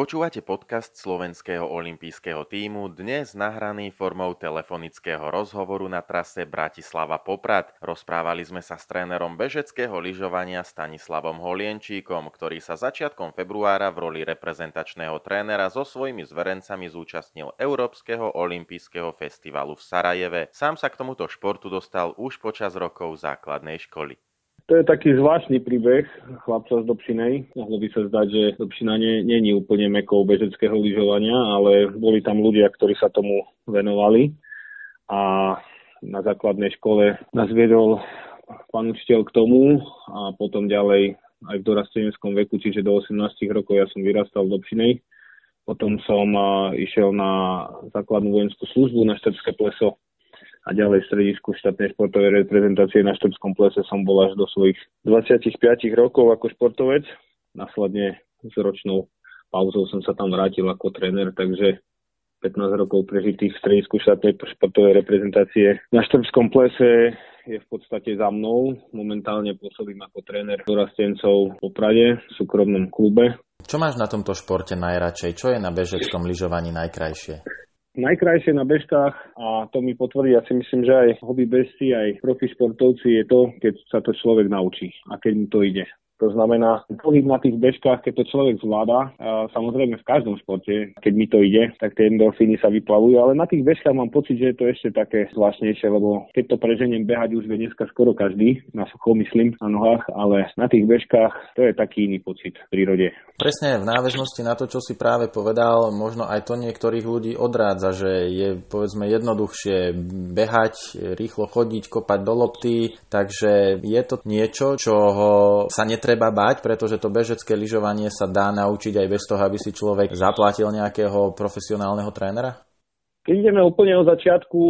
Počúvate podcast slovenského olympijského týmu, dnes nahraný formou telefonického rozhovoru na trase Bratislava-Poprad. Rozprávali sme sa s trénerom bežeckého lyžovania Stanislavom Holienčíkom, ktorý sa začiatkom februára v roli reprezentačného trénera so svojimi zverencami zúčastnil Európskeho olympijského festivalu v Sarajeve. Sám sa k tomuto športu dostal už počas rokov základnej školy. To je taký zvláštny príbeh chlapca z Dobšinej. Mohlo by sa zdať, že Dobšina nie, nie je úplne mekou bežeckého lyžovania, ale boli tam ľudia, ktorí sa tomu venovali. A na základnej škole nás viedol pán učiteľ k tomu a potom ďalej aj v dorasteneckom veku, čiže do 18 rokov ja som vyrastal v Dobšinej. Potom som išiel na základnú vojenskú službu na Štrbské pleso a ďalej v stredisku štátnej športovej reprezentácie na Štrbskom plese som bol až do svojich 25 rokov ako športovec. Následne s ročnou pauzou som sa tam vrátil ako tréner, takže 15 rokov prežitých v stredisku štátnej športovej reprezentácie na Štrbskom plese je v podstate za mnou. Momentálne pôsobím ako tréner dorastencov v Poprade v súkromnom klube. Čo máš na tomto športe najradšej? Čo je na bežeckom lyžovaní najkrajšie? Najkrajšie na bežkách, a to mi potvrdí, ja si myslím, že aj hobby bežci, aj profi športovci je to, keď sa to človek naučí a keď mu to ide. To znamená, pohyb na tých bežkách, keď to človek zvláda, samozrejme v každom športe, keď mi to ide, tak tie endorfíny sa vyplavujú, ale na tých bežkách mám pocit, že je to ešte také zvláštnejšie, lebo keď to preženiem behať už vie dneska skoro každý, na sucho myslím, na nohách, ale na tých bežkách to je taký iný pocit v prírode. Presne v náväznosti na to, čo si práve povedal, možno aj to niektorých ľudí odrádza, že je povedzme jednoduchšie behať, rýchlo chodiť, kopať do lopty, takže je to niečo, čo sa netreba netreba bať, pretože to bežecké lyžovanie sa dá naučiť aj bez toho, aby si človek zaplatil nejakého profesionálneho trénera? Keď ideme úplne od začiatku,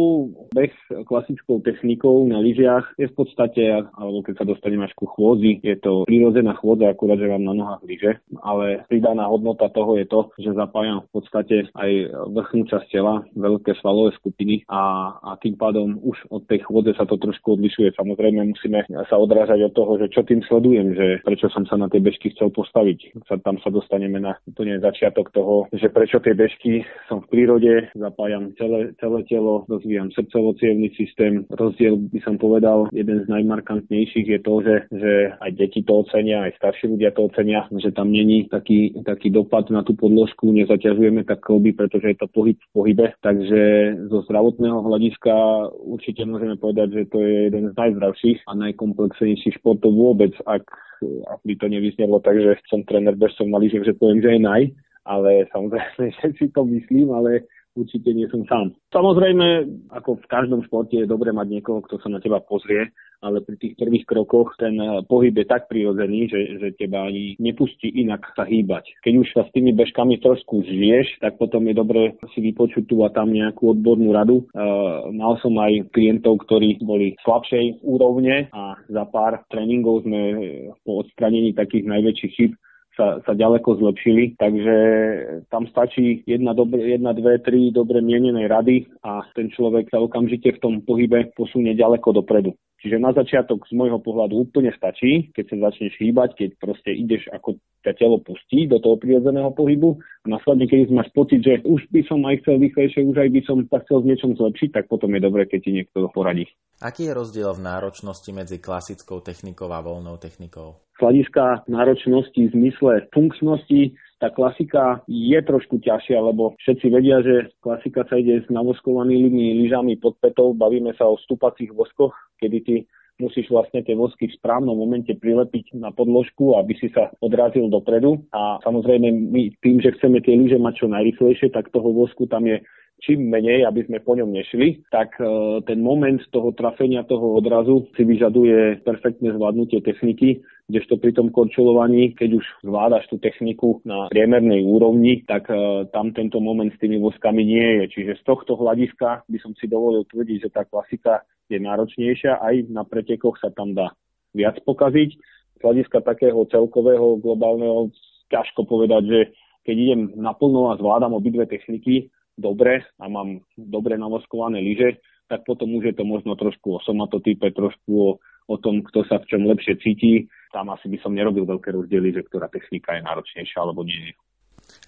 beh klasickou technikou na lyžiach je v podstate, alebo keď sa dostaneme až ku chôdzi, je to prírodzená chôdza, akurát, že vám na nohách lyže, ale pridaná hodnota toho je to, že zapájam v podstate aj vrchnú časť tela, veľké svalové skupiny a, a tým pádom už od tej chôdze sa to trošku odlišuje. Samozrejme musíme sa odrážať od toho, že čo tým sledujem, že prečo som sa na tie bežky chcel postaviť. Tam sa dostaneme na úplne začiatok toho, že prečo tie bežky som v prírode, zapájam rozvíjam celé, celé telo, rozvíjam srdcovo systém. Rozdiel by som povedal, jeden z najmarkantnejších je to, že, že aj deti to ocenia, aj starší ľudia to ocenia, že tam není taký, taký dopad na tú podložku, nezaťažujeme tak kolby, pretože je to pohyb v pohybe. Takže zo zdravotného hľadiska určite môžeme povedať, že to je jeden z najzdravších a najkomplexnejších športov vôbec, ak, by to nevyznelo tak, že som tréner bežcov na že poviem, že je naj, ale samozrejme, že si to myslím, ale určite nie som sám. Samozrejme, ako v každom športe je dobre mať niekoho, kto sa na teba pozrie, ale pri tých prvých krokoch ten eh, pohyb je tak prirodzený, že, že teba ani nepustí inak sa hýbať. Keď už sa s tými bežkami trošku žiješ, tak potom je dobre si vypočuť tu a tam nejakú odbornú radu. Uh, mal som aj klientov, ktorí boli slabšej úrovne a za pár tréningov sme po odstranení takých najväčších chyb sa, sa ďaleko zlepšili, takže tam stačí jedna, dobre, jedna, dve, tri dobre mienené rady a ten človek sa okamžite v tom pohybe posunie ďaleko dopredu. Čiže na začiatok z môjho pohľadu úplne stačí, keď sa začneš hýbať, keď proste ideš ako ťa telo pustí do toho prirodzeného pohybu a následne, keď máš pocit, že už by som aj chcel rýchlejšie, už aj by som sa chcel v niečom zlepšiť, tak potom je dobré, keď ti niekto poradí. Aký je rozdiel v náročnosti medzi klasickou technikou a voľnou technikou? Z hľadiska náročnosti v zmysle funkčnosti tá klasika je trošku ťažšia, lebo všetci vedia, že klasika sa ide s navoskovanými lyžami pod petou, bavíme sa o stupacích voskoch, kedy ty musíš vlastne tie vosky v správnom momente prilepiť na podložku, aby si sa odrazil dopredu. A samozrejme my tým, že chceme tie lyže mať čo najrychlejšie, tak toho vosku tam je čím menej, aby sme po ňom nešli, tak e, ten moment toho trafenia toho odrazu si vyžaduje perfektné zvládnutie techniky, kdežto pri tom korčulovaní, keď už zvládaš tú techniku na priemernej úrovni, tak e, tam tento moment s tými voskami nie je. Čiže z tohto hľadiska by som si dovolil tvrdiť, že tá klasika je náročnejšia, aj na pretekoch sa tam dá viac pokaziť. Z hľadiska takého celkového globálneho ťažko povedať, že keď idem naplno a zvládam obidve techniky, dobre a mám dobre navoskované lyže, tak potom už je to možno trošku o somatotype, trošku o, o tom, kto sa v čom lepšie cíti. Tam asi by som nerobil veľké rozdiely, že ktorá technika je náročnejšia alebo nie.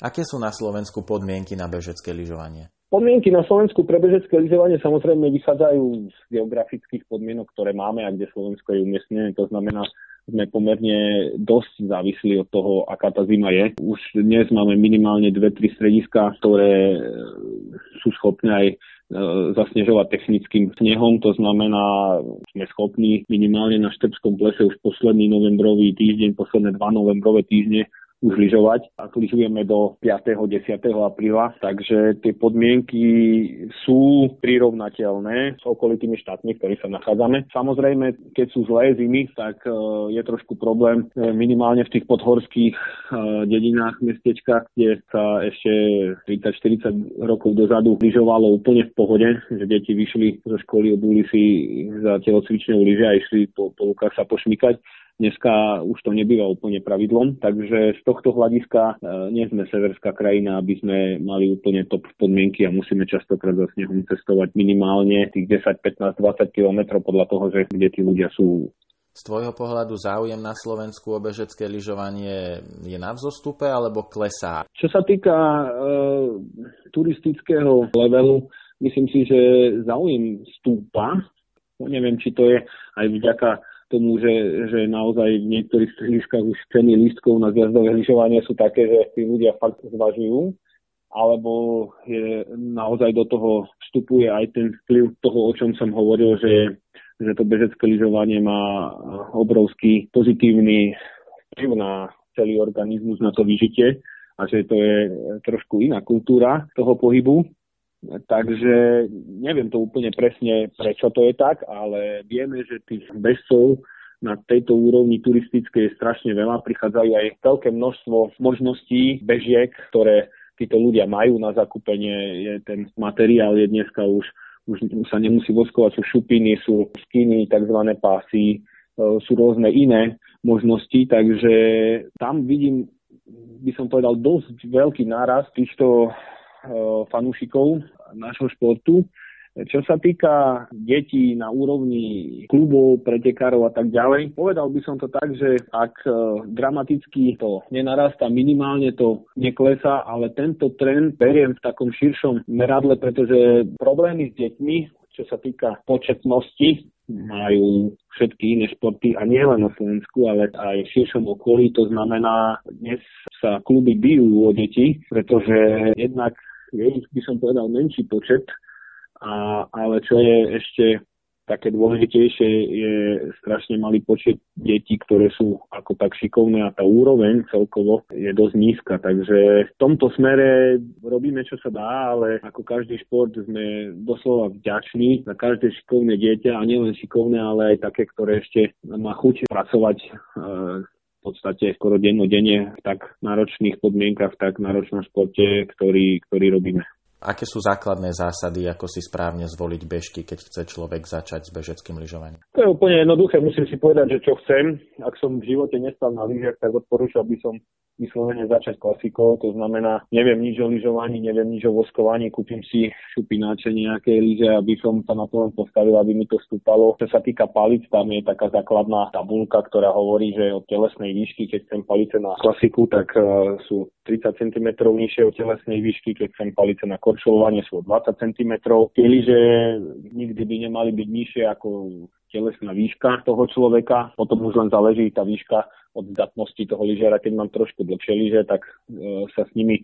Aké sú na Slovensku podmienky na bežecké lyžovanie? Podmienky na Slovensku pre bežecké lyžovanie samozrejme vychádzajú z geografických podmienok, ktoré máme a kde Slovensko je umiestnené. To znamená, sme pomerne dosť závislí od toho, aká tá zima je. Už dnes máme minimálne dve, tri strediska, ktoré sú schopné aj e, zasnežovať technickým snehom, to znamená, sme schopní minimálne na Štrbskom plese už posledný novembrový týždeň, posledné dva novembrové týždne už lyžovať a lyžujeme do 5. 10. apríla, takže tie podmienky sú prirovnateľné s okolitými štátmi, v ktorých sa nachádzame. Samozrejme, keď sú zlé zimy, tak e, je trošku problém e, minimálne v tých podhorských e, dedinách, mestečkách, kde sa ešte 30-40 rokov dozadu lyžovalo úplne v pohode, že deti vyšli zo školy, obuli si za telocvičnou lyže a išli po, po sa pošmykať Dneska už to nebýva úplne pravidlom, takže z tohto hľadiska e, nie sme severská krajina, aby sme mali úplne top podmienky a musíme častokrát za snehom cestovať minimálne tých 10, 15, 20 kilometrov podľa toho, že kde tí ľudia sú. Z tvojho pohľadu záujem na Slovensku o bežecké lyžovanie je na vzostupe alebo klesá? Čo sa týka e, turistického levelu, myslím si, že záujem stúpa. No, neviem, či to je aj vďaka tomu, že, že naozaj v niektorých strediskách už ceny lístkov na zjazdové lyžovanie sú také, že tí ľudia fakt zvažujú, alebo je, naozaj do toho vstupuje aj ten vplyv toho, o čom som hovoril, že, že to bežecké lyžovanie má obrovský pozitívny vplyv na celý organizmus, na to vyžitie a že to je trošku iná kultúra toho pohybu. Takže neviem to úplne presne, prečo to je tak, ale vieme, že tých bežcov na tejto úrovni turistickej je strašne veľa. Prichádzajú aj veľké množstvo možností bežiek, ktoré títo ľudia majú na zakúpenie. Je, ten materiál je dneska už, už sa nemusí voskovať, sú šupiny, sú skiny, tzv. pásy, e, sú rôzne iné možnosti, takže tam vidím, by som povedal, dosť veľký náraz týchto fanúšikov nášho športu. Čo sa týka detí na úrovni klubov, pretekárov a tak ďalej, povedal by som to tak, že ak eh, dramaticky to nenarastá, minimálne to neklesá, ale tento trend beriem v takom širšom meradle, pretože problémy s deťmi, čo sa týka početnosti, majú všetky iné športy a nie len na Slovensku, ale aj v širšom okolí. To znamená, dnes sa kluby bijú o deti, pretože jednak je ich, by som povedal, menší počet, a, ale čo je ešte také dôležitejšie je strašne malý počet detí, ktoré sú ako tak šikovné a tá úroveň celkovo je dosť nízka. Takže v tomto smere robíme, čo sa dá, ale ako každý šport sme doslova vďační za každé šikovné dieťa a nielen šikovné, ale aj také, ktoré ešte má chuť pracovať e, v podstate skoro dennodenne v tak náročných podmienkach, v tak náročnom športe, ktorý, ktorý robíme. Aké sú základné zásady, ako si správne zvoliť bežky, keď chce človek začať s bežeckým lyžovaním? To je úplne jednoduché, musím si povedať, že čo chcem. Ak som v živote nestal na lyžiach, tak odporúčal by som vyslovene začať klasikou, to znamená, neviem nič o lyžovaní, neviem nič o voskovaní, kúpim si šupináče nejaké lyže, aby som sa na to len postavil, aby mi to stúpalo. Čo sa týka palic, tam je taká základná tabulka, ktorá hovorí, že od telesnej výšky, keď chcem palice na klasiku, tak uh, sú 30 cm nižšie od telesnej výšky, keď chcem palice na korčulovanie sú 20 cm. Tie lyže nikdy by nemali byť nižšie ako telesná výška toho človeka, potom už len záleží tá výška od zdatnosti toho lyžiara. Keď mám trošku dlhšie lyže, tak e, sa s nimi e,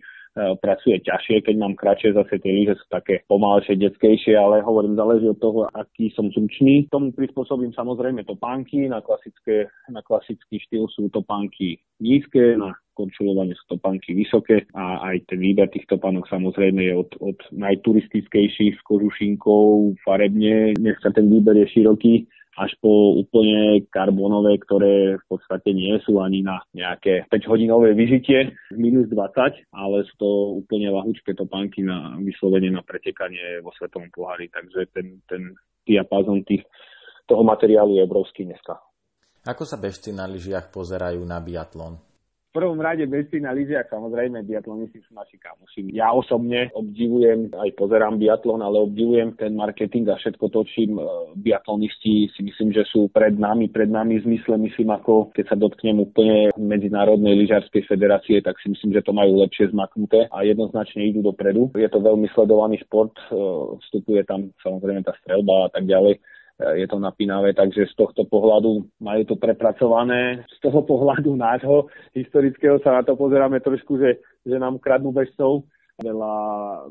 pracuje ťažšie, keď mám kratšie, zase tie lyže sú také pomalšie, detskejšie, ale hovorím, záleží od toho, aký som zručný. Tomu prispôsobím samozrejme topánky, na, klasické, na klasický štýl sú topánky nízke, na korčulovanie sú topánky vysoké a aj ten výber tých topánok samozrejme je od, od najturistickejších s kožušinkou farebne. Dneska ten výber je široký až po úplne karbonové, ktoré v podstate nie sú ani na nejaké 5-hodinové vyžitie minus 20, ale sú to úplne lahúčke topánky na vyslovene na pretekanie vo svetovom pohári, takže ten, ten diapazon tých, toho materiálu je obrovský dneska. Ako sa bežci na lyžiach pozerajú na biatlon? Prvom rade bežci na lyžiach, samozrejme biatlonisti sú naši kamoši. Ja osobne obdivujem, aj pozerám biatlon, ale obdivujem ten marketing a všetko to, čím e, biatlonisti si myslím, že sú pred nami, pred nami v zmysle, myslím, ako keď sa dotknem úplne Medzinárodnej lyžiarskej federácie, tak si myslím, že to majú lepšie zmaknuté a jednoznačne idú dopredu. Je to veľmi sledovaný šport, e, vstupuje tam samozrejme tá strelba a tak ďalej je to napínavé, takže z tohto pohľadu majú to prepracované. Z toho pohľadu nášho historického sa na to pozeráme trošku, že, že nám kradnú bežcov. Veľa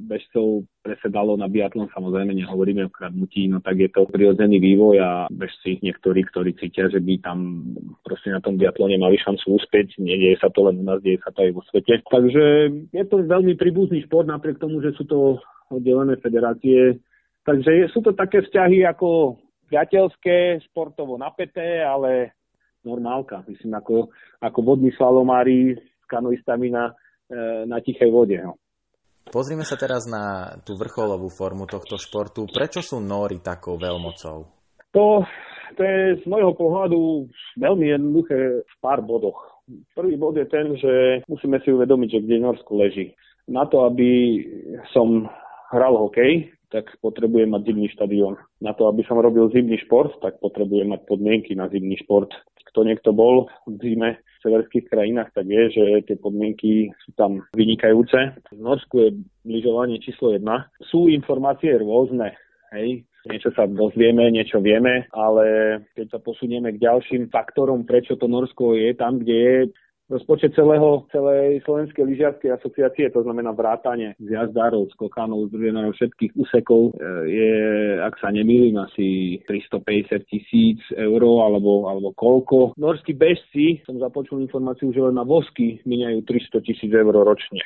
bežcov presedalo na biatlon, samozrejme nehovoríme o kradnutí, no tak je to prirodzený vývoj a bežci niektorí, ktorí cítia, že by tam proste na tom biatlone mali šancu úspieť, nedieje sa to len u nás, deje sa to aj vo svete. Takže je to veľmi príbuzný šport, napriek tomu, že sú to oddelené federácie, Takže sú to také vzťahy ako priateľské, športovo napäté, ale normálka. Myslím, ako, ako vodní slalomári s kanoistami na, e, na tichej vode. No. Pozrime sa teraz na tú vrcholovú formu tohto športu. Prečo sú Nóri takou veľmocou? To, to je z môjho pohľadu veľmi jednoduché v pár bodoch. Prvý bod je ten, že musíme si uvedomiť, že kde Norsko leží. Na to, aby som hral hokej, tak potrebujem mať zimný štadión. Na to, aby som robil zimný šport, tak potrebujem mať podmienky na zimný šport. Kto niekto bol v zime v severských krajinách, tak vie, že tie podmienky sú tam vynikajúce. V Norsku je lyžovanie číslo jedna. Sú informácie rôzne. Hej, niečo sa dozvieme, niečo vieme, ale keď sa posunieme k ďalším faktorom, prečo to Norsko je tam, kde je, rozpočet celého, celej Slovenskej lyžiarskej asociácie, to znamená vrátanie zjazdárov, skokanov, združenárov všetkých úsekov, e, je, ak sa nemýlim, asi 350 tisíc eur alebo, alebo koľko. Norskí bežci, som započul informáciu, že len na vosky miniajú 300 tisíc eur ročne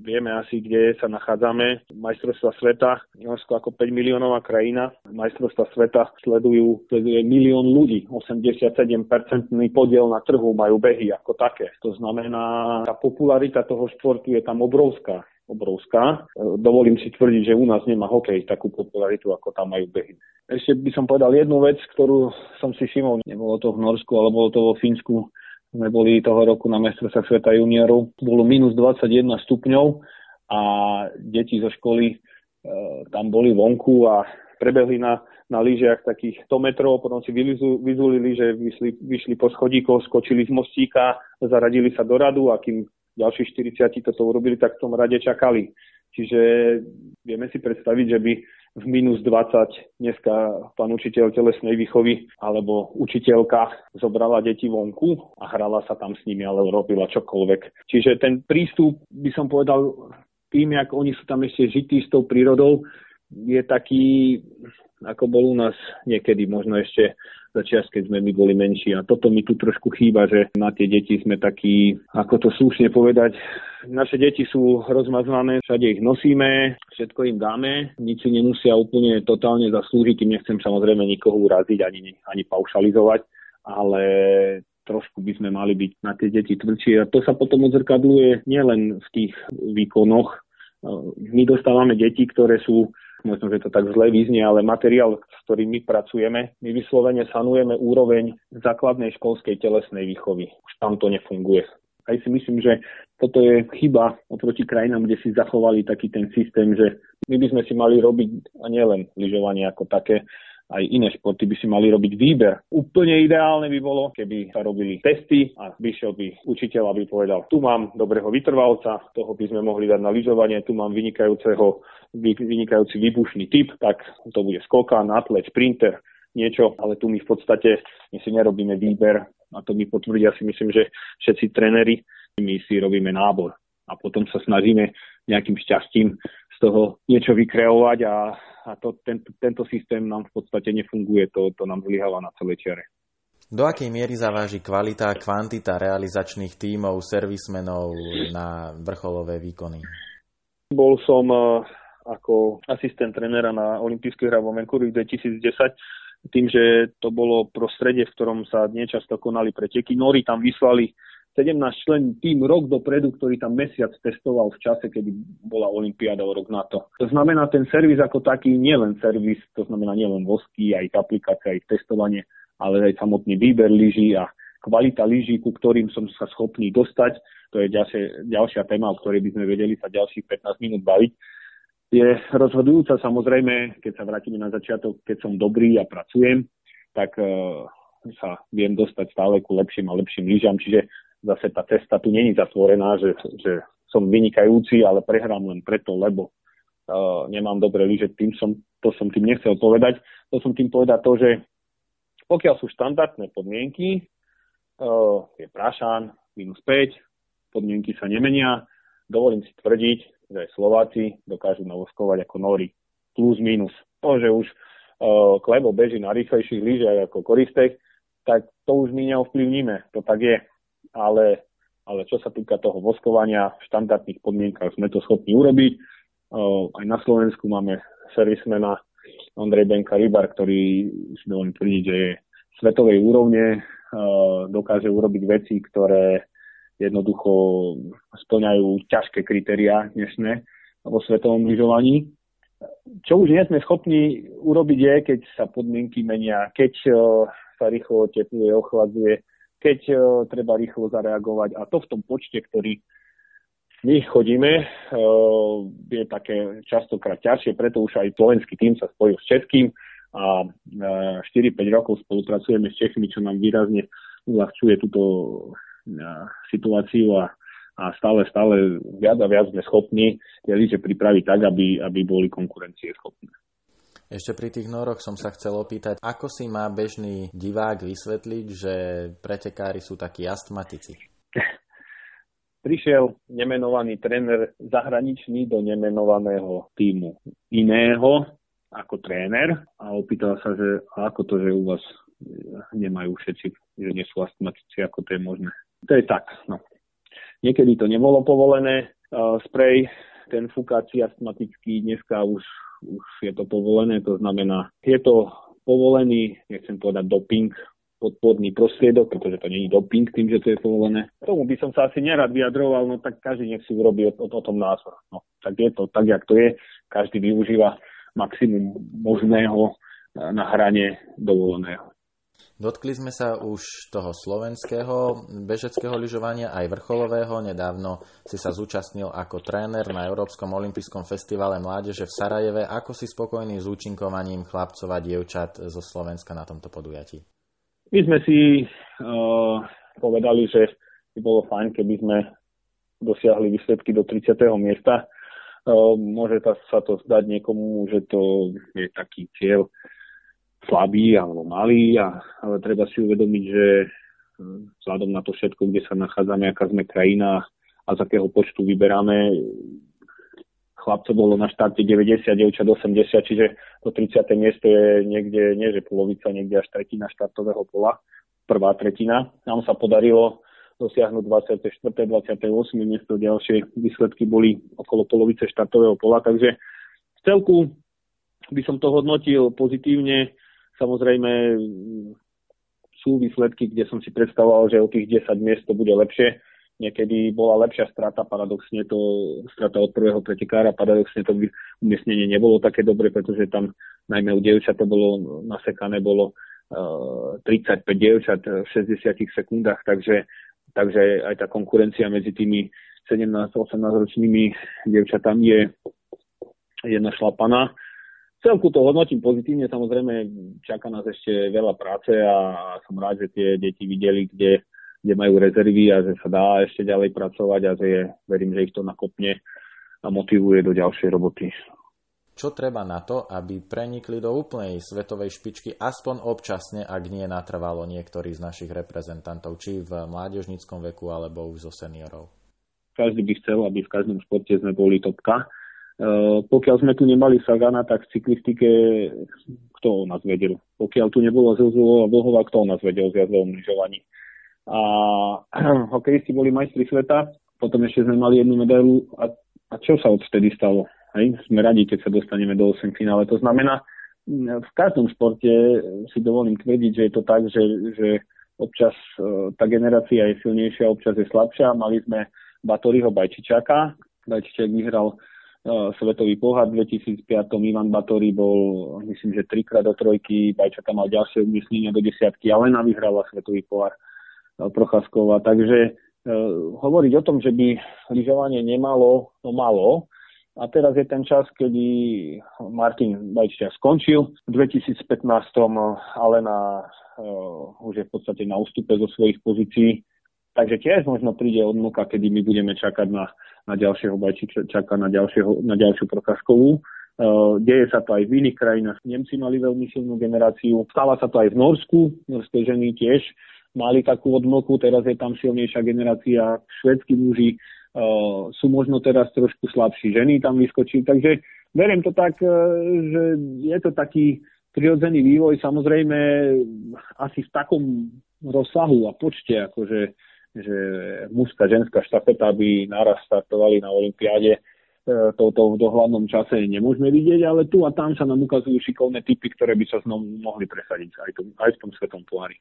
vieme asi, kde sa nachádzame. Majstrovstva sveta, Norsko ako 5 miliónová krajina, majstrovstva sveta sledujú, sleduje milión ľudí, 87-percentný podiel na trhu majú behy ako také. To znamená, tá popularita toho športu je tam obrovská obrovská. Dovolím si tvrdiť, že u nás nemá hokej takú popularitu, ako tam majú behy. Ešte by som povedal jednu vec, ktorú som si všimol, nebolo to v Norsku, ale bolo to vo Fínsku sme boli toho roku na mestrovstvách sveta juniorov, bolo minus 21 stupňov a deti zo školy e, tam boli vonku a prebehli na, na lyžiach takých 100 metrov, potom si vyzulili, že vyšli, vyšli po schodíkoch, skočili z mostíka, zaradili sa do radu a kým ďalší 40 toto urobili, tak v tom rade čakali. Čiže vieme si predstaviť, že by v minus 20 dneska pán učiteľ telesnej výchovy alebo učiteľka zobrala deti vonku a hrala sa tam s nimi, ale robila čokoľvek. Čiže ten prístup, by som povedal, tým, jak oni sú tam ešte žití s tou prírodou, je taký, ako bol u nás niekedy, možno ešte začias, keď sme my boli menší. A toto mi tu trošku chýba, že na tie deti sme takí, ako to slušne povedať, naše deti sú rozmaznané, všade ich nosíme, všetko im dáme, nič si nemusia úplne totálne zaslúžiť, tým nechcem samozrejme nikoho uraziť ani, ani paušalizovať, ale trošku by sme mali byť na tie deti tvrdšie. A to sa potom odzrkadluje nielen v tých výkonoch. My dostávame deti, ktoré sú možno, že to tak zle vyznie, ale materiál, s ktorým my pracujeme, my vyslovene sanujeme úroveň základnej školskej telesnej výchovy. Už tam to nefunguje. Aj si myslím, že toto je chyba oproti krajinám, kde si zachovali taký ten systém, že my by sme si mali robiť a nielen lyžovanie ako také, aj iné športy by si mali robiť výber. Úplne ideálne by bolo, keby sa robili testy a vyšiel by učiteľ, aby povedal, tu mám dobrého vytrvalca, toho by sme mohli dať na lyžovanie, tu mám vynikajúceho, vynikajúci výbušný typ, tak to bude skokan, atlet, sprinter, niečo, ale tu my v podstate my si nerobíme výber a to mi potvrdia si myslím, že všetci tréneri, my si robíme nábor a potom sa snažíme nejakým šťastím z toho niečo vykreovať a a to, tento, tento systém nám v podstate nefunguje, to, to nám zlyháva na celej čiare. Do akej miery zaváži kvalita a kvantita realizačných tímov, servismenov na vrcholové výkony? Bol som eh, ako asistent trenera na olympijských hrách vo Vancouver 2010 tým, že to bolo prostredie, v ktorom sa niečasto konali preteky. Nori tam vyslali 17 člen tým rok dopredu, ktorý tam mesiac testoval v čase, kedy bola Olympiáda o rok na to. To znamená, ten servis ako taký, nielen servis, to znamená nielen vosky, aj aplikácia, aj testovanie, ale aj samotný výber lyží a kvalita lyží, ku ktorým som sa schopný dostať, to je ďalšia, ďalšia téma, o ktorej by sme vedeli sa ďalších 15 minút baviť, je rozhodujúca samozrejme, keď sa vrátime na začiatok, keď som dobrý a pracujem, tak uh, sa viem dostať stále ku lepším a lepším lyžam, čiže zase tá cesta tu není zatvorená, že, že som vynikajúci, ale prehrám len preto, lebo uh, nemám dobré lyže. Tým som, to som tým nechcel povedať. To som tým povedať to, že pokiaľ sú štandardné podmienky, uh, je prášan, minus 5, podmienky sa nemenia, dovolím si tvrdiť, že aj Slováci dokážu navoskovať ako Nori. Plus, minus. To, že už uh, Klebo beží na rýchlejších lyžiach ako Koristek, tak to už my neovplyvníme. To tak je. Ale, ale čo sa týka toho voskovania, v štandardných podmienkach sme to schopní urobiť. Aj na Slovensku máme servismena Ondrej Benka Rybar, ktorý si dovolím tvrdiť, že je svetovej úrovne, dokáže urobiť veci, ktoré jednoducho splňajú ťažké kritériá dnešné vo svetovom lyžovaní. Čo už nie sme schopní urobiť je, keď sa podmienky menia, keď sa rýchlo otepluje, ochladzuje, keď uh, treba rýchlo zareagovať a to v tom počte, ktorý my chodíme, uh, je také častokrát ťažšie, preto už aj slovenský tým sa spojil s českým a 4-5 rokov spolupracujeme s Čechmi, čo nám výrazne uľahčuje túto situáciu a, a stále, stále viac a viac sme schopní tie lyže pripraviť tak, aby, aby boli konkurencie schopné. Ešte pri tých noroch som sa chcel opýtať, ako si má bežný divák vysvetliť, že pretekári sú takí astmatici? Prišiel nemenovaný tréner zahraničný do nemenovaného týmu iného ako tréner a opýtal sa, že ako to, že u vás nemajú všetci, že nie sú astmatici, ako to je možné. To je tak. No. Niekedy to nebolo povolené. Uh, sprej, ten fukáci astmatický, dneska už, už je to povolené, to znamená, je to povolený, nechcem povedať doping, podporný prostriedok, pretože to není doping tým, že to je povolené. Tomu by som sa asi nerad vyjadroval, no tak každý nech si urobí o, o, o tom názor. No, tak je to tak, jak to je. Každý využíva maximum možného na hrane dovoleného. Dotkli sme sa už toho slovenského bežeckého lyžovania, aj vrcholového. Nedávno si sa zúčastnil ako tréner na Európskom olympijskom festivale mládeže v Sarajeve. Ako si spokojný s účinkovaním chlapcov a dievčat zo Slovenska na tomto podujatí? My sme si uh, povedali, že by bolo fajn, keby sme dosiahli výsledky do 30. miesta. Uh, môže sa to zdať niekomu, že to je taký cieľ slabý alebo malý, a, ale treba si uvedomiť, že hm, vzhľadom na to všetko, kde sa nachádzame, aká sme krajina a z akého počtu vyberáme, chlapcov bolo na štarte 90, dievčat 80, čiže to 30. miesto je niekde, nie že polovica, niekde až tretina štartového pola, prvá tretina. Nám sa podarilo dosiahnuť 24. 28. miesto, ďalšie výsledky boli okolo polovice štartového pola, takže v celku by som to hodnotil pozitívne. Samozrejme sú výsledky, kde som si predstavoval, že o tých 10 miest to bude lepšie. Niekedy bola lepšia strata, paradoxne to strata od prvého pretekára, paradoxne to umiestnenie nebolo také dobre, pretože tam najmä u dievčat to bolo nasekané, bolo uh, 35 dievčat v 60 sekundách, takže, takže aj tá konkurencia medzi tými 17-18 ročnými dievčatami je, je našlapaná celku to hodnotím pozitívne, samozrejme čaká nás ešte veľa práce a som rád, že tie deti videli, kde, kde majú rezervy a že sa dá ešte ďalej pracovať a že je, verím, že ich to nakopne a motivuje do ďalšej roboty. Čo treba na to, aby prenikli do úplnej svetovej špičky, aspoň občasne, ak nie natrvalo niektorí z našich reprezentantov, či v mládežníckom veku, alebo už zo seniorov? Každý by chcel, aby v každom športe sme boli topka pokiaľ sme tu nemali Sagana, tak v cyklistike kto o nás vedel? Pokiaľ tu nebolo Zilzulova a Vlhova, kto o nás vedel v jazdovom lyžovaní? A hokejisti boli majstri sveta, potom ešte sme mali jednu medailu a, a čo sa odvtedy stalo? Hej? Sme radi, keď sa dostaneme do 8 finále. To znamená, v každom športe si dovolím tvrdiť, že je to tak, že, že občas eh, tá generácia je silnejšia, občas je slabšia. Mali sme Batoriho Bajčičaka, Bajčičak vyhral svetový pohár v 2005. Ivan Batory bol, myslím, že trikrát do trojky, Bajča tam mal ďalšie umiestnenia do desiatky, ale na vyhrala svetový pohár. Procházková. Takže hovoriť o tom, že by lyžovanie nemalo, to malo, a teraz je ten čas, kedy Martin Bajčia skončil v 2015, ale už je v podstate na ústupe zo svojich pozícií. Takže tiež možno príde odnuka, kedy my budeme čakať na, na ďalšieho Bajči, čaká na, ďalšieho, na ďalšiu prokažkovú. Uh, deje sa to aj v iných krajinách. Nemci mali veľmi silnú generáciu. Stáva sa to aj v Norsku. Norské ženy tiež mali takú odmlku, teraz je tam silnejšia generácia. Švedskí muži Uh, sú možno teraz trošku slabší ženy tam vyskočí. Takže verím to tak, uh, že je to taký prirodzený vývoj, samozrejme asi v takom rozsahu a počte, akože že mužská, ženská štafeta by naraz startovali na Olympiáde toto v dohľadnom čase nemôžeme vidieť, ale tu a tam sa nám ukazujú šikovné typy, ktoré by sa znovu mohli presadiť aj, tu, aj v tom svetom pohári.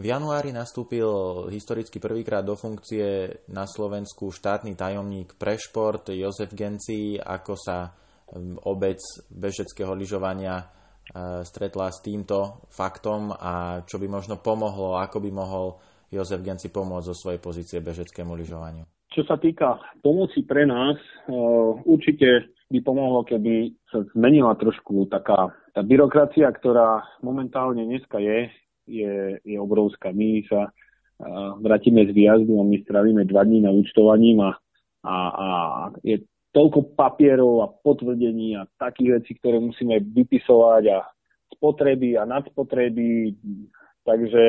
V januári nastúpil historicky prvýkrát do funkcie na Slovensku štátny tajomník pre šport Jozef Genci, ako sa obec bežeckého lyžovania e, stretla s týmto faktom a čo by možno pomohlo, ako by mohol Jozef Genci pomôcť zo svojej pozície bežeckému lyžovaniu. Čo sa týka pomoci pre nás, e, určite by pomohlo, keby sa zmenila trošku taká tá byrokracia, ktorá momentálne dneska je, je, je obrovská. My sa vrátime z výjazdu a my strávime dva dní na účtovaním a, a, a je toľko papierov a potvrdení a takých vecí, ktoré musíme vypisovať a spotreby a nadspotreby. Takže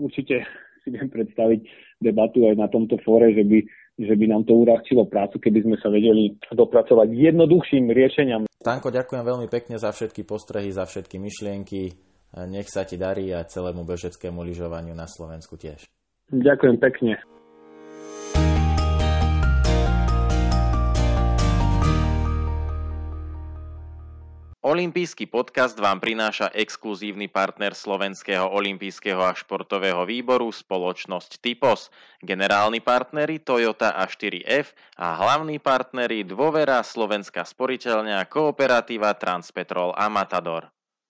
určite si viem predstaviť debatu aj na tomto fóre, že by, že by nám to uľahčilo prácu, keby sme sa vedeli dopracovať jednoduchším riešeniam. Tanko, ďakujem veľmi pekne za všetky postrehy, za všetky myšlienky. Nech sa ti darí a celému bežeckému lyžovaniu na Slovensku tiež. Ďakujem pekne. Olympijský podcast vám prináša exkluzívny partner Slovenského olympijského a športového výboru spoločnosť Typos, generálni partneri Toyota a 4F a hlavní partneri Dôvera, Slovenská sporiteľňa, Kooperatíva Transpetrol a Matador.